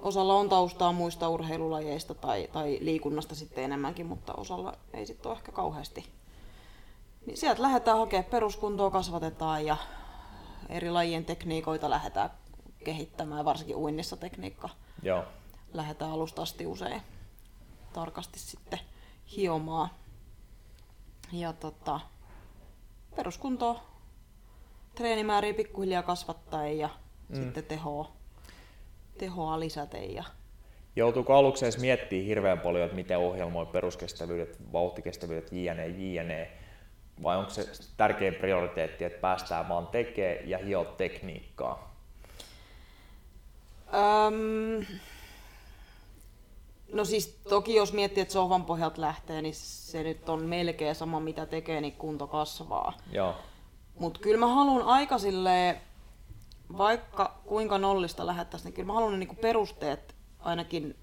Osalla on taustaa muista urheilulajeista tai, tai liikunnasta sitten enemmänkin, mutta osalla ei sitten ole ehkä kauheasti. Niin sieltä lähdetään hakemaan peruskuntoa, kasvatetaan ja eri lajien tekniikoita lähdetään kehittämään, varsinkin uinnissa tekniikka joo, lähdetään alusta asti usein tarkasti sitten hiomaan. Ja tota, peruskuntoa, treenimääriä pikkuhiljaa kasvattaen ja mm. sitten tehoa, tehoa lisäten. Ja Joutuuko aluksi edes miettimään hirveän paljon, että miten ohjelmoi peruskestävyydet, vauhtikestävyydet, jne, jne, vai onko se tärkein prioriteetti, että päästään vaan tekemään ja hio tekniikkaa? Öm, no siis toki jos miettii, että sohvan pohjalta lähtee, niin se nyt on melkein sama mitä tekee, niin kunto kasvaa. Joo, Mutta kyllä mä haluan aika silleen, vaikka kuinka nollista lähettäisiin, niin kyllä mä haluan ne niinku perusteet ainakin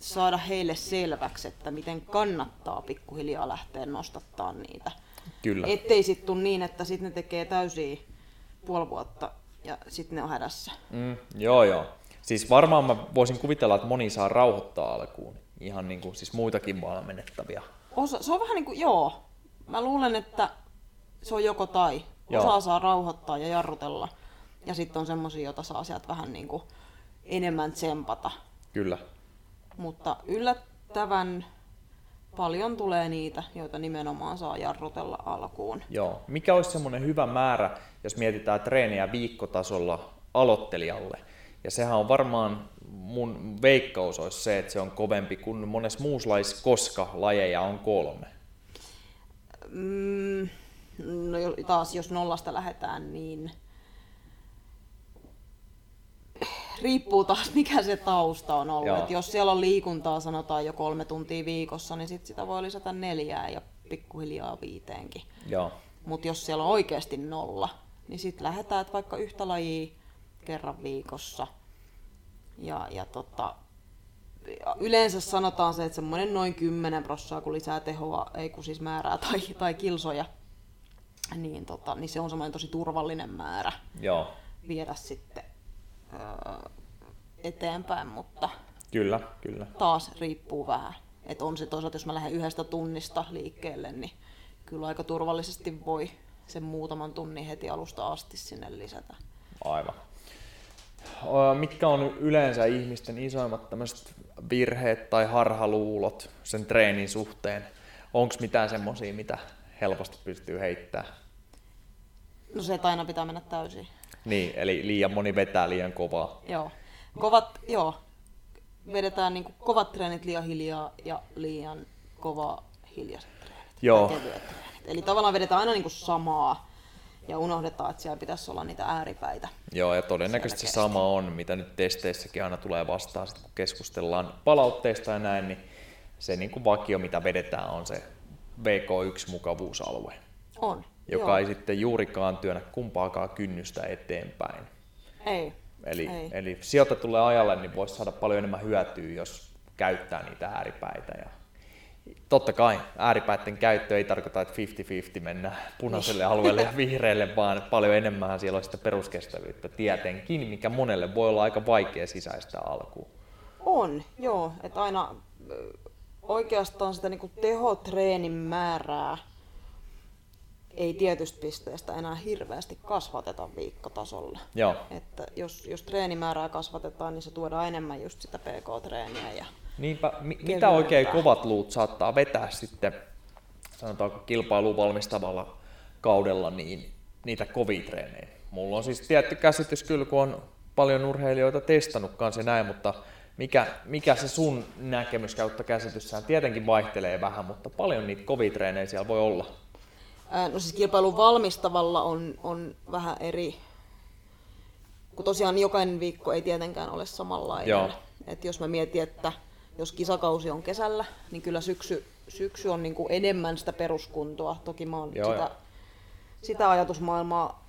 saada heille selväksi, että miten kannattaa pikkuhiljaa lähteä nostattaa niitä. kyllä. Ettei sit tuu niin, että sitten ne tekee täysiä puoli vuotta ja sitten ne on hädässä. Mm, joo, joo. Siis varmaan mä voisin kuvitella, että moni saa rauhoittaa alkuun. Ihan niin kuin siis muitakin valmennettavia. Osa, se on vähän niin kuin, joo, mä luulen, että se on joko tai. Joo. Osaa saa rauhoittaa ja jarrutella. Ja sitten on semmosia, joita saa sieltä vähän niin kuin enemmän tsempata. Kyllä. Mutta yllättävän paljon tulee niitä, joita nimenomaan saa jarrutella alkuun. Joo. Mikä olisi semmoinen hyvä määrä, jos mietitään treeniä viikkotasolla aloittelijalle? Ja sehän on varmaan, mun veikkaus olisi se, että se on kovempi kuin monessa muussa lajissa, koska lajeja on kolme. Mm, no taas jos nollasta lähdetään, niin riippuu taas mikä se tausta on ollut. Joo. Et jos siellä on liikuntaa sanotaan jo kolme tuntia viikossa, niin sit sitä voi lisätä neljää ja pikkuhiljaa viiteenkin. Mutta jos siellä on oikeasti nolla, niin sitten lähdetään että vaikka yhtä lajia kerran viikossa. Ja, ja tota, yleensä sanotaan se, että semmoinen noin 10 prossaa, kun lisää tehoa, ei kun siis määrää tai, tai kilsoja, niin, tota, niin se on semmoinen tosi turvallinen määrä Joo. viedä sitten öö, eteenpäin, mutta Kyllä, kyllä. taas riippuu vähän. Että on se toisaalta, jos mä lähden yhdestä tunnista liikkeelle, niin kyllä aika turvallisesti voi sen muutaman tunnin heti alusta asti sinne lisätä. Aivan. Mitkä on yleensä ihmisten isoimmat tämmöiset virheet tai harhaluulot sen treenin suhteen? Onko mitään semmoisia, mitä helposti pystyy heittämään? No se, että aina pitää mennä täysin. Niin, eli liian moni vetää liian kovaa. Joo. Kovat, joo. Vedetään niin kovat treenit liian hiljaa ja liian kova hiljaiset treenit. Joo. Kevyet treenit. Eli tavallaan vedetään aina niin samaa ja unohdetaan, että siellä pitäisi olla niitä ääripäitä. Joo, ja todennäköisesti se sama on, mitä nyt testeissäkin aina tulee vastaan, sit kun keskustellaan palautteista ja näin, niin se niin kuin vakio, mitä vedetään, on se VK1-mukavuusalue, On. joka joo. ei sitten juurikaan työnnä kumpaakaan kynnystä eteenpäin. Ei. Eli, Ei. eli sijoitetulle ajalle niin voisi saada paljon enemmän hyötyä, jos käyttää niitä ääripäitä ja, totta kai ääripäiden käyttö ei tarkoita, että 50-50 mennään punaiselle alueelle ja vihreälle, vaan paljon enemmän siellä on sitä peruskestävyyttä tietenkin, mikä monelle voi olla aika vaikea sisäistä alkuun. On, joo. Että aina oikeastaan sitä niinku tehotreenin määrää ei tietystä pisteestä enää hirveästi kasvateta viikkotasolla. Joo. Että jos, jos treenimäärää kasvatetaan, niin se tuodaan enemmän just sitä PK-treeniä. Ja... Niinpä, mi- mitä oikein kovat luut saattaa vetää sitten, sanotaanko kilpailuun valmistavalla kaudella, niin niitä kovia treenejä. Mulla on siis tietty käsitys kyllä, kun on paljon urheilijoita testannut kanssa ja näin, mutta mikä, mikä se sun näkemys kautta käsityssään tietenkin vaihtelee vähän, mutta paljon niitä kovia treenejä siellä voi olla. No siis kilpailun valmistavalla on, on vähän eri, kun tosiaan jokainen viikko ei tietenkään ole samanlainen. Joo. Et jos mä mietin, että jos kisakausi on kesällä, niin kyllä syksy, syksy on niinku enemmän sitä peruskuntoa. Toki mä oon Joo, sitä, sitä ajatusmaailmaa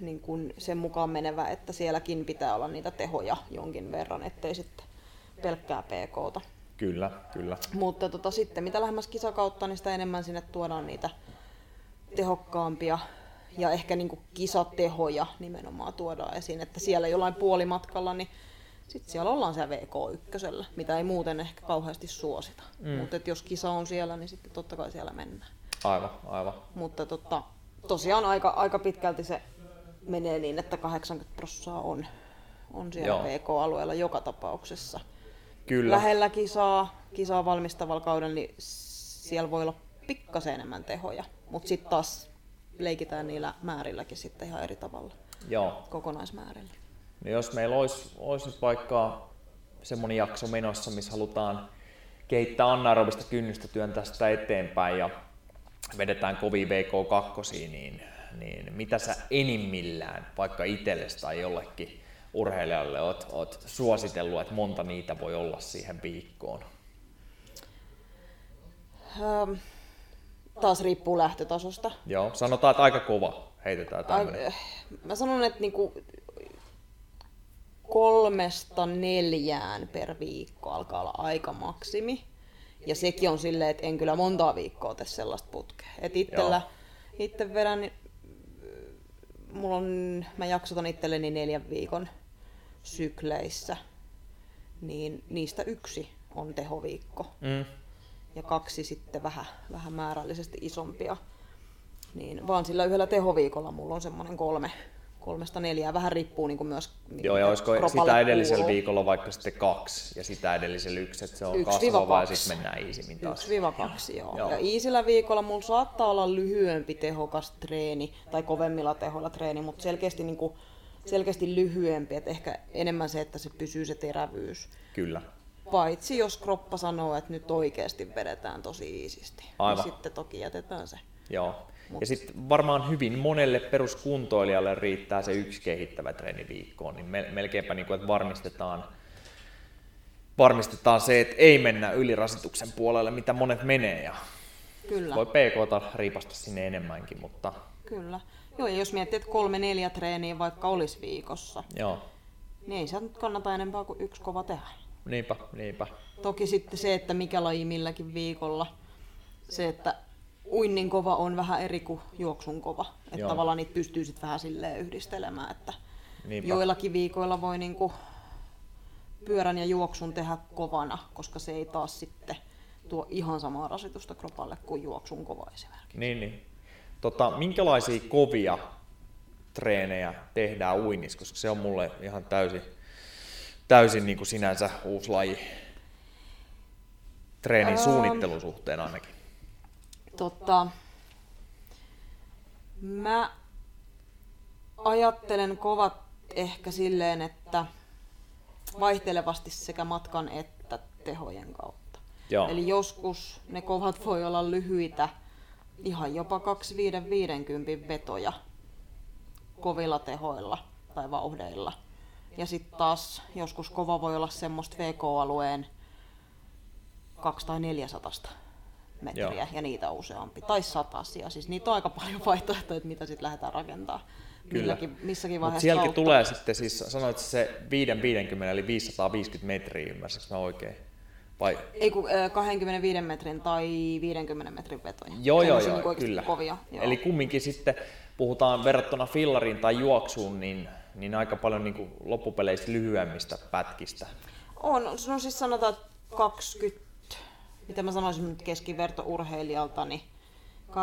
niin kuin sen mukaan menevä, että sielläkin pitää olla niitä tehoja jonkin verran, ettei sitten pelkkää PKta. Kyllä, kyllä. Mutta tota, sitten mitä lähemmäs kisakautta, niin sitä enemmän sinne tuodaan niitä tehokkaampia ja ehkä niinku kisatehoja nimenomaan tuodaan esiin. Että siellä jollain puolimatkalla, niin sitten siellä ollaan siellä VK1, mitä ei muuten ehkä kauheasti suosita. Mm. Mutta jos kisa on siellä, niin sitten totta kai siellä mennään. Aivan, aivan. Mutta tota, tosiaan aika, aika pitkälti se menee niin, että 80 prosenttia on, on siellä Joo. VK-alueella joka tapauksessa Kyllä. lähellä kisaa, kisaa valmistavalla kaudella, niin siellä voi olla pikkasen enemmän tehoja. Mutta sitten taas leikitään niillä määrilläkin sitten ihan eri tavalla, Joo. kokonaismäärillä. Niin jos meillä olisi, olisi nyt vaikka semmoinen jakso menossa, missä halutaan kehittää anaerobista kynnystä työntää sitä eteenpäin ja vedetään kovia VK2, niin, niin mitä sä enimmillään vaikka itsellesi tai jollekin urheilijalle oot, oot suositellut, että monta niitä voi olla siihen viikkoon? Öm, taas riippuu lähtötasosta. Joo, sanotaan, että aika kova heitetään tämmöinen. Ai, Mä sanon, että niinku kolmesta neljään per viikko alkaa olla aika maksimi. Ja sekin on silleen, että en kyllä montaa viikkoa tee sellaista putkea. Et itse vedän, niin, mulla on, mä jaksotan itselleni neljän viikon sykleissä. Niin niistä yksi on tehoviikko Mm. ja kaksi sitten vähän, vähän määrällisesti isompia. Niin vaan sillä yhdellä tehoviikolla mulla on semmoinen kolme, kolmesta neljää, vähän riippuu niin kuin myös Joo, ja olisiko sitä edellisellä kuuluu. viikolla vaikka sitten kaksi ja sitä edellisellä yksi, että se on Yksi kasvava ja sitten mennään iisimmin taas. 1-2, joo. Joo. joo. Ja iisillä viikolla mulla saattaa olla lyhyempi tehokas treeni tai kovemmilla tehoilla treeni, mutta selkeästi, niin kuin, selkeästi lyhyempi, että ehkä enemmän se, että se pysyy se terävyys. Kyllä. Paitsi jos kroppa sanoo, että nyt oikeasti vedetään tosi iisisti, Aivan. niin sitten toki jätetään se. Joo. Mut- Ja sitten varmaan hyvin monelle peruskuntoilijalle riittää se yksi kehittävä treeni viikkoon, niin mel- melkeinpä niin kuin, että varmistetaan, varmistetaan se, että ei mennä ylirasituksen puolelle, mitä monet menee. Ja Kyllä. voi PKta riipasta sinne enemmänkin, mutta Kyllä. Joo, ja jos miettii, että kolme neljä treeniä vaikka olisi viikossa, joo, niin ei se nyt kannata enempää kuin yksi kova tehdä. niinpä, niinpä. Toki sitten se, että mikä laji milläkin viikolla, se, että uinnin kova on vähän eri kuin juoksun kova. Että Joo. tavallaan niitä pystyy sitten vähän silleen yhdistelemään, että Niinpä. joillakin viikoilla voi niinku pyörän ja juoksun tehdä kovana, koska se ei taas sitten tuo ihan samaa rasitusta kropalle kuin juoksun kova esimerkiksi. Niin, niin. Tota, minkälaisia kovia treenejä tehdään uinnissa, koska se on mulle ihan täysin, täysin niin kuin sinänsä uusi laji. Treenin Ähm. suunnittelun suhteen ainakin. Tota, mä ajattelen kovat ehkä silleen, että vaihtelevasti sekä matkan että tehojen kautta. Joo. Eli joskus ne kovat voi olla lyhyitä, ihan jopa 2550 vetoja kovilla tehoilla tai vauhdeilla. Ja sitten taas joskus kova voi olla semmoista VK-alueen 2 tai 400 metriä Joo. ja niitä useampi. Tai satasia. Siis niitä on aika paljon vaihtoehtoja, että mitä sitten lähdetään rakentamaan. Milläkin, missäkin vaiheessa sielläkin kautta. tulee sitten, siis sanoit se 5-50 eli 550 metriä, ymmärsinkö mä oikein? Vai? Ei kun ö, 25 metrin tai 50 metrin vetoja. Joo, joo, joo, oikeesti kyllä. Kovia. Joo. Eli kumminkin sitten puhutaan verrattuna fillariin tai juoksuun, niin, niin aika paljon niin kuin loppupeleissä lyhyemmistä pätkistä. On, no siis sanotaan että 20, mitä mä sanoisin nyt keskivertourheilijalta, niin 20-50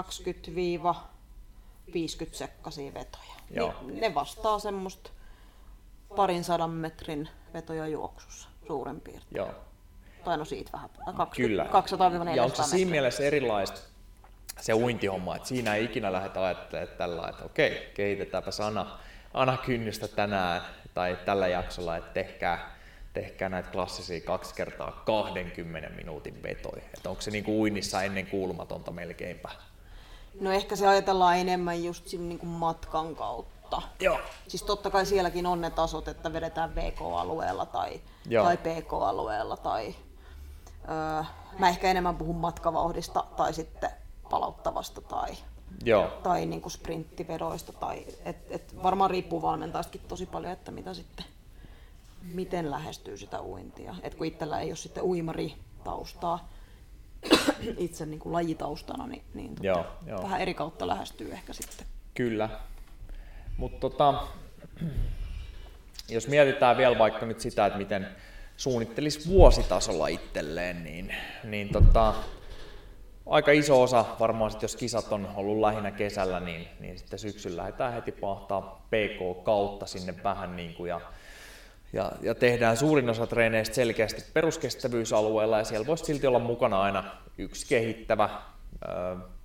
sekkaisia vetoja. Joo. Niin ne vastaa semmoista parin sadan metrin vetoja juoksussa suurin piirtein. Joo. Tai no siitä vähän, 20, Kyllä. 200-400 Ja onko se siinä mielessä erilaista se uintihomma, että siinä ei ikinä lähdetä ajattelemaan että tällä, että okei, kehitetäänpä sana, anakynnystä tänään tai tällä jaksolla, että tehkää, tehkää näitä klassisia kaksi kertaa 20 minuutin vetoja. Että onko se niin kuin uinnissa ennen kuulumatonta melkeinpä? No ehkä se ajatellaan enemmän just siinä niin kuin matkan kautta. Joo. Siis totta kai sielläkin on ne tasot, että vedetään VK-alueella tai, Joo. tai PK-alueella tai öö, mä ehkä enemmän puhun matkavauhdista tai sitten palauttavasta tai, Joo. tai niin kuin sprinttivedoista. Tai, et, et varmaan riippuu valmentajastakin tosi paljon, että mitä sitten, miten lähestyy sitä uintia. Et kun itsellä ei ole sitten uimari-taustaa itse niin kuin lajitaustana, niin, niin tota, Joo, joo. vähän eri kautta lähestyy ehkä sitten. Kyllä. Mutta tota, jos mietitään vielä vaikka nyt sitä, että miten suunnittelisi vuositasolla itselleen, niin, niin tota, aika iso osa varmaan sit, jos kisat on ollut lähinnä kesällä, niin, niin sitten syksyllä lähdetään heti pahtaa PK kautta sinne vähän niin kuin ja, ja, ja tehdään suurin osa treeneistä selkeästi peruskestävyysalueella ja siellä voisi silti olla mukana aina yksi kehittävä.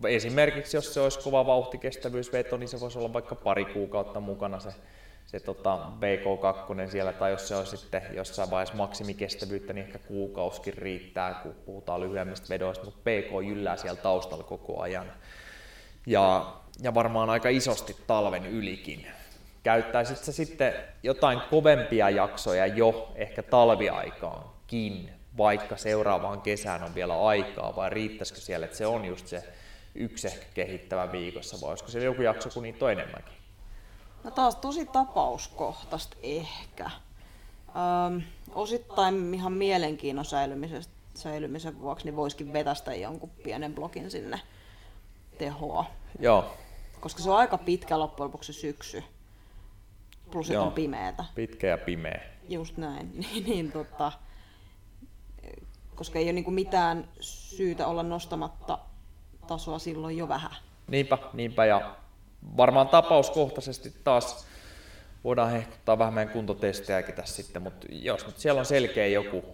Esimerkiksi jos se olisi kova vauhtikestävyysveto, niin se voisi olla vaikka pari kuukautta mukana se, se tota BK2 siellä, tai jos se on sitten jossain vaiheessa maksimikestävyyttä, niin ehkä kuukauskin riittää, kun puhutaan lyhyemmistä vedoista, mutta BK jyllää siellä taustalla koko ajan. Ja, ja varmaan aika isosti talven ylikin. Käyttäisit sä sitten jotain kovempia jaksoja jo ehkä talviaikaankin, vaikka seuraavaan kesään on vielä aikaa, vai riittäisikö siellä, että se on just se yksi ehkä kehittävä viikossa, vai olisiko siellä joku jakso, kun niitä on enemmänkin? No taas tosi tapauskohtaista ehkä. Öm, osittain ihan mielenkiinnon säilymisestä, säilymisen vuoksi niin voisikin vetästä jonkun pienen blokin sinne tehoa. Joo, Koska se on aika pitkä loppujen lopuksi syksy. Plus Joo. on pimeätä. pitkä ja pimeä. Just näin. [LAUGHS] niin, niin, tota, koska ei ole niinku mitään syytä olla nostamatta tasoa silloin jo vähän. Niinpä, niinpä ja varmaan tapauskohtaisesti taas voidaan hehkuttaa vähän meidän kuntotestejäkin tässä sitten, mutta jos nyt siellä on selkeä joku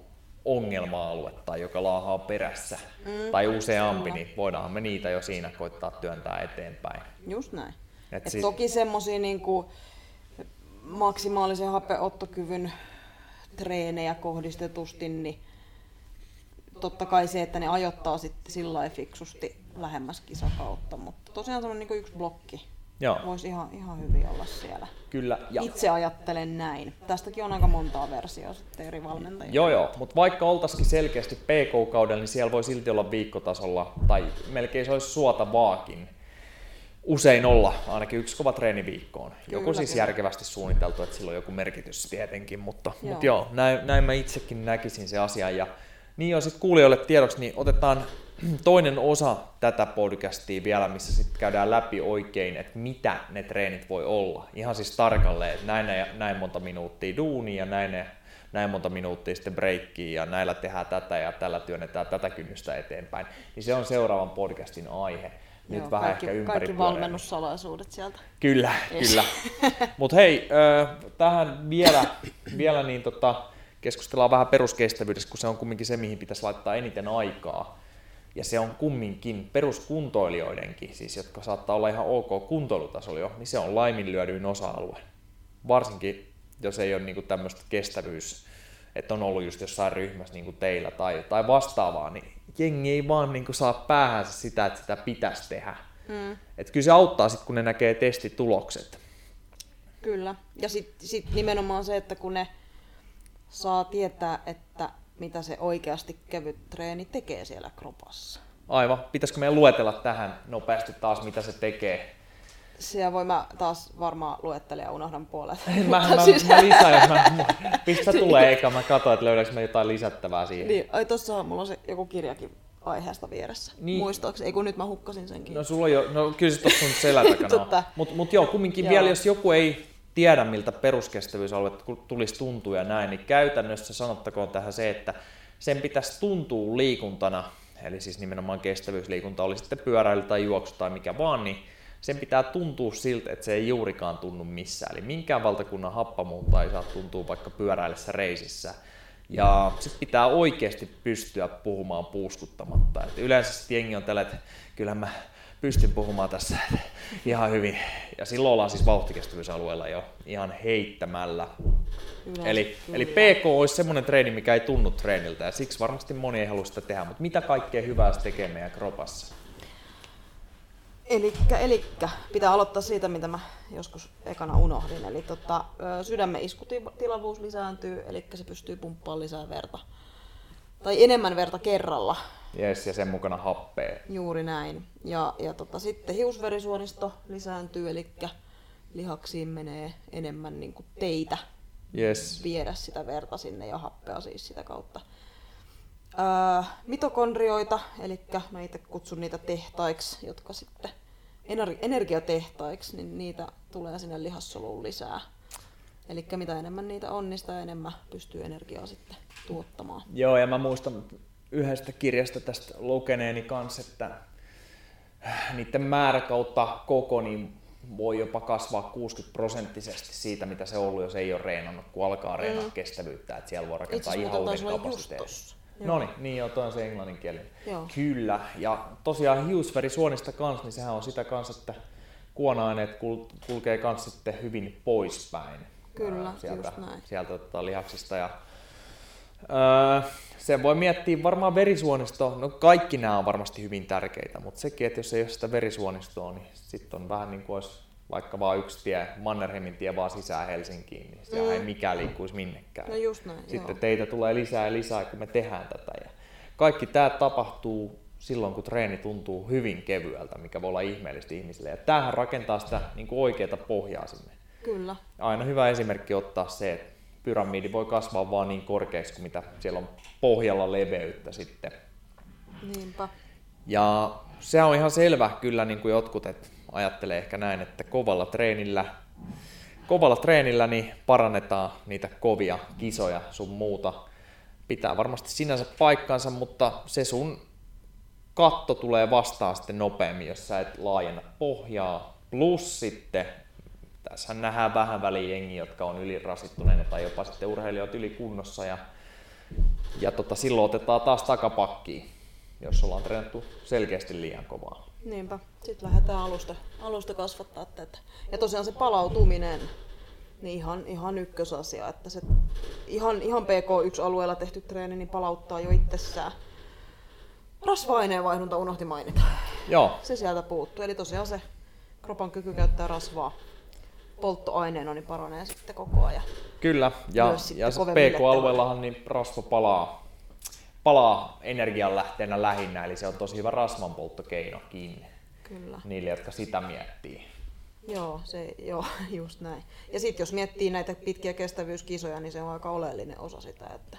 ongelma-alue tai joka laahaa perässä mm, tai useampi, niin voidaanhan me niitä jo siinä koittaa työntää eteenpäin. Just näin. Et Et sit- Toki semmoisia niinku maksimaalisen hapeottokyvyn treenejä kohdistetusti, niin totta kai se, että ne ajoittaa sitten sillä fiksusti lähemmäs kisakautta, mutta tosiaan semmoinen niin yksi blokki Joo, voisi ihan, ihan hyvin olla siellä. kyllä. Ja, Itse ajattelen näin. Tästäkin on aika montaa versiota sitten eri valmentajia. joo, joo, mutta vaikka oltaisikin selkeästi PK-kaudella, niin siellä voi silti olla viikkotasolla, tai melkein se olisi suotavaakin, usein olla ainakin yksi kova treeni viikkoon. Joku Kyllä, siis kyllä. järkevästi suunniteltu, että sillä on joku merkitys tietenkin, mutta joo, mutta joo näin, näin mä itsekin näkisin se asia. Ja niin jo sitten kuulijoille tiedoksi, niin otetaan [CLEARS THROAT] toinen osa tätä podcastia vielä, missä sitten käydään läpi oikein, että mitä ne treenit voi olla. Ihan siis tarkalleen, että näin, näin monta minuuttia duunia ja näin, näin monta minuuttia sitten breikkiä ja näillä tehdään tätä ja tällä työnnetään tätä kynnystä eteenpäin. Niin se on seuraavan podcastin aihe. Nyt Joo, vähän kaikki, ehkä ympäri kaikki valmennussalaisuudet sieltä. Kyllä, Yes. kyllä. [LAUGHS] Mutta hei, tähän vielä, vielä niin tota, keskustellaan vähän peruskestävyydestä, kun se on kumminkin se, mihin pitäisi laittaa eniten aikaa. Ja se on kumminkin peruskuntoilijoidenkin, siis jotka saattaa olla ihan ok kuntoilutasolla jo, niin se on laiminlyödyin osa-alue. Varsinkin, jos ei ole niinku tämmöistä kestävyys, että on ollut just jossain ryhmässä niin kuin teillä tai, tai vastaavaa, niin jengi ei vaan niin kuin saa päähänsä sitä, että sitä pitäisi tehdä. Mm, Et kyllä se auttaa sitten, kun ne näkee testitulokset. kyllä. Ja sitten sit nimenomaan se, että kun ne saa tietää, että mitä se oikeasti kevyt treeni tekee siellä kropassa. Aivan. Pitäisikö meidän luetella tähän nopeasti taas, mitä se tekee? Siellä voi mä taas varmaan luettelen ja unohdan puolet. [LAUGHS] Mä, mä, siis- mä lisään, jos mä, [LAUGHS] mistä tulee eka, mä katsoin, että löydänkö mä jotain lisättävää siihen. Niin, ai tossa mulla on se joku kirjakin aiheesta vieressä. Niin. Muistaakseni, ei kun nyt mä hukkasin senkin. No sulla on jo, no kyllä se tuossa sun selän takana. Mutta mut joo, kumminkin Joo. vielä, jos joku ei tiedä, miltä peruskestävyysalue tulisi tuntua ja näin, niin käytännössä sanottakoon tähän se, että sen pitäisi tuntua liikuntana, eli siis nimenomaan kestävyysliikunta, oli sitten pyöräily tai juoksu tai mikä vaan, niin sen pitää tuntua siltä, että se ei juurikaan tunnu missään. Eli minkään valtakunnan happamuutta ei saa tuntua vaikka pyöräillessä reisissä. Ja se pitää oikeasti pystyä puhumaan puuskuttamatta. Et yleensä jengi on tällä, että kyllähän mä pystyn puhumaan tässä [LAUGHS] ihan hyvin. Ja silloin ollaan siis vauhtikestävyysalueella jo ihan heittämällä. Yleensä Eli, kyllä. eli PK olisi semmoinen treeni, mikä ei tunnu treeniltä ja siksi varmasti moni ei halua sitä tehdä. Mutta mitä kaikkea hyvää se tekee meidän kropassa? Elikkä, elikkä, pitää aloittaa siitä, mitä mä joskus ekana unohdin. Eli tota, sydämen iskutilavuus lisääntyy, eli se pystyy pumppaamaan lisää verta. Tai enemmän verta kerralla, Jes, ja sen mukana happea. juuri näin. Ja, ja tota, sitten hiusverisuonisto lisääntyy, eli lihaksiin menee enemmän niin kuin teitä Jes. viedä sitä verta sinne ja happea siis sitä kautta. Mitokondrioita, eli mä itse kutsun niitä tehtaiksi, jotka sitten ener- energiatehtaiksi, niin niitä tulee sinne lihassoluun lisää. Eli mitä enemmän niitä on, niin sitä enemmän pystyy energiaa sitten tuottamaan. Joo, ja mä muistan yhdestä kirjasta tästä lukeneeni kanssa, että niiden määrä kautta koko niin voi jopa kasvaa 60 prosenttisesti siitä, mitä se on ollut, jos ei ole reenannut, kun alkaa reenaa mm. kestävyyttä, että siellä voi rakentaa Itse ihan uuden kapasiteetin. No niin, niin joo, toi on se englanninkielinen. Joo. Kyllä, ja tosiaan hiusverisuonista kanssa, niin sehän on sitä kanssa, että kuona-aineet kul- kulkee kanssa sitten hyvin poispäin. Kyllä, ää, sieltä, just näin. sieltä tota, lihaksista. Ja, öö, se voi miettiä varmaan verisuonisto, no kaikki nämä on varmasti hyvin tärkeitä, mutta sekin, että jos ei ole sitä verisuonistoa, niin sitten on vähän niin kuin olisi vaikka vaan yksi tie, Mannerheimin tie vaan sisään Helsinkiin, niin siellä Mm. ei mikään liikkuisi minnekään. No just näin, Sitten joo. teitä tulee lisää ja lisää, kun me tehdään tätä. Ja kaikki tämä tapahtuu silloin, kun treeni tuntuu hyvin kevyeltä, mikä voi olla ihmeellistä ihmisille. Ja tämähän rakentaa sitä niin kuin oikeaa pohjaa sinne. Kyllä. Aina hyvä esimerkki ottaa se, että pyramidi voi kasvaa vaan niin korkeaksi kuin mitä siellä on pohjalla leveyttä sitten. Niinpä. Ja se on ihan selvä kyllä, niin kuin jotkut että ajattelee ehkä näin, että kovalla treenillä, kovalla treenillä niin parannetaan niitä kovia kisoja sun muuta. Pitää varmasti sinänsä paikkansa, mutta se sun katto tulee vastaan sitten nopeammin, jos sä et laajenna pohjaa. Plus sitten, tässä nähdään vähän väliin jengi, jotka on ylirasittuneita tai jopa sitten urheilijat ylikunnossa ja, ja tota, silloin otetaan taas takapakkiin, jos ollaan treenattu selkeästi liian kovaa. Niinpä. Sitten lähdetään alusta, alusta kasvattaa tätä. Ja tosiaan se palautuminen, niin ihan, ihan ykkösasia, että se ihan, ihan PK1-alueella tehty treeni niin palauttaa jo itsessään. Rasva-aineenvaihdunta unohti mainita. Joo, Se sieltä puuttuu. Eli tosiaan se kropan kyky käyttää rasvaa polttoaineena niin paranee sitten koko ajan. Kyllä, ja, ja PK-alueellahan niin rasva palaa, palaa energianlähteenä lähinnä, eli se on tosi hyvä rasvanpolttokeinokin Kyllä. niille, jotka sitä miettii. Joo, se, joo, [LAUGHS] just näin. Ja sitten jos miettii näitä pitkiä kestävyyskisoja, niin se on aika oleellinen osa sitä, että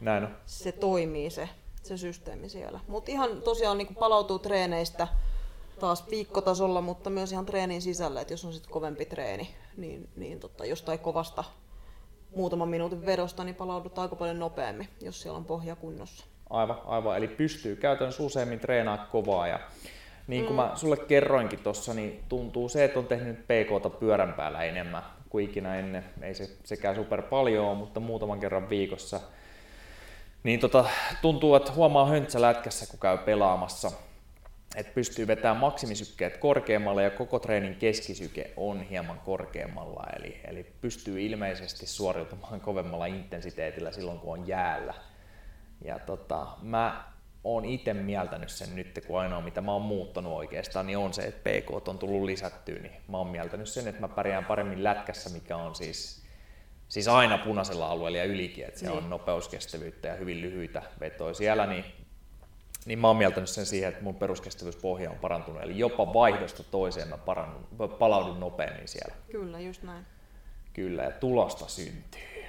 Näin on. se toimii se, se systeemi siellä. Mutta ihan tosiaan niin palautuu treeneistä taas viikkotasolla, mutta myös ihan treenin sisällä, että jos on sitten kovempi treeni, niin, niin tota, jostain kovasta muutaman minuutin vedosta, niin palaudutaan aika paljon nopeammin, jos siellä on pohja kunnossa. Aivan, aivan. Eli pystyy käytännössä useammin treenaa kovaa. Ja niin kuin mm. mä sulle kerroinkin tuossa, niin tuntuu se, että on tehnyt PKta pyörän päällä enemmän kuin ikinä ennen. Ei se sekään super paljon mutta muutaman kerran viikossa. Niin tota, tuntuu, että huomaa höntsälätkässä, kun käy pelaamassa, että pystyy vetämään maksimisykkeet korkeammalle ja koko treenin keskisyke on hieman korkeammalla. Eli, eli pystyy ilmeisesti suoriutumaan [LAUGHS] kovemmalla intensiteetillä silloin, kun on jäällä. Ja tota, mä oon itse mieltänyt sen nyt, kun ainoa mitä mä oon muuttanut oikeastaan, niin on se, että PK on tullut lisättyä, niin mä oon mieltänyt sen, että mä pärjään paremmin lätkässä, mikä on siis, siis aina punaisella alueella ja ylikin, että se Niin. on nopeuskestävyyttä ja hyvin lyhyitä vetoja siellä, niin niin mä oon mieltänyt sen siihen, että mun peruskestävyyspohja on parantunut. Eli jopa vaihdosta toiseen mä parannun, palaudun nopeammin siellä. Kyllä, just näin. Kyllä, ja tulosta syntyy.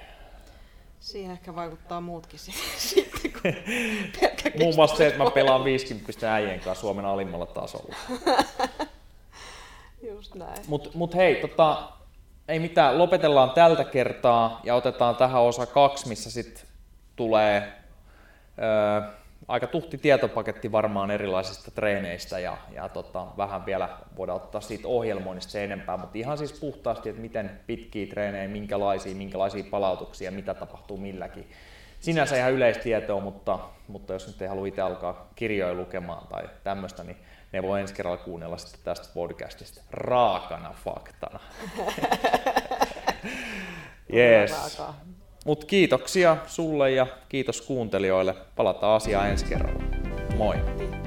Siihen ehkä vaikuttaa muutkin [LAUGHS] kuin [LAUGHS] pelkkä Muun muassa se, että mä pelaan 50 äijien kanssa Suomen alimmalla tasolla. [LAUGHS] Just näin. Mut, mut hei, tota, ei mitään, lopetellaan tältä kertaa ja otetaan tähän osa kaksi, missä sitten tulee ö, aika tuhti tietopaketti varmaan erilaisista treeneistä ja, ja tota, vähän vielä voidaan ottaa siitä ohjelmoinnista se enempää, mutta ihan siis puhtaasti, että miten pitkiä treenejä, minkälaisia, minkälaisia palautuksia, mitä tapahtuu milläkin. Sinänsä ihan yleistietoa, mutta, mutta jos nyt ei halua itse alkaa kirjoja lukemaan tai tämmöistä, niin ne voi ensi kerralla kuunnella sitten tästä podcastista raakana faktana. [LAUGHS] Yes. Mutta kiitoksia sulle ja kiitos kuuntelijoille. Palataan asiaan ensi kerralla. Moi! Kiitos.